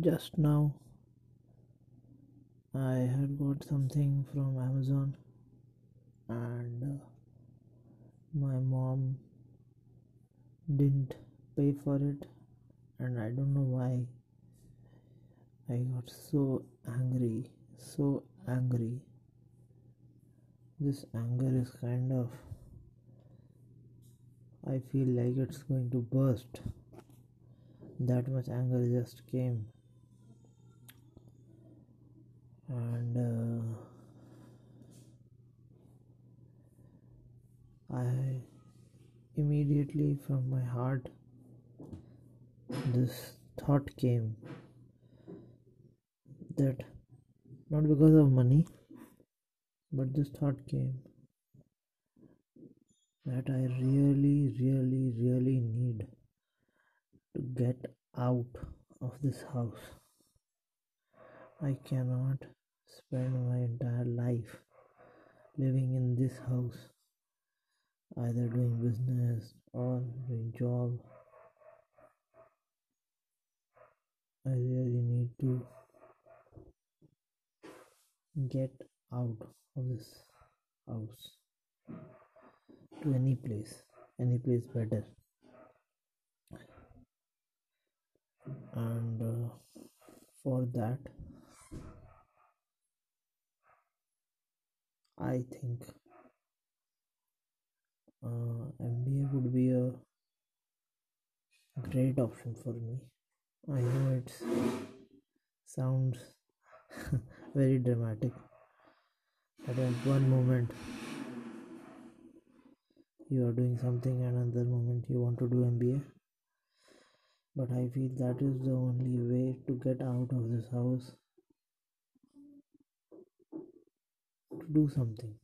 just now I had got something from Amazon and uh, my mom didn't pay for it and I don't know why I got so angry so angry. This anger is kind of I feel like it's going to burst. That much anger just came and uh, I immediately from my heart this thought came that not because of money but this thought came that I really, really, really need to get out of this house. I cannot spend my entire life living in this house, either doing business or doing job. I really need to get out of this house to any place, any place better. And uh, for that, I think uh, MBA would be a great option for me. I know it sounds very dramatic, but at one moment you are doing something, and another moment you want to do MBA. But I feel that is the only way to get out of this house to do something.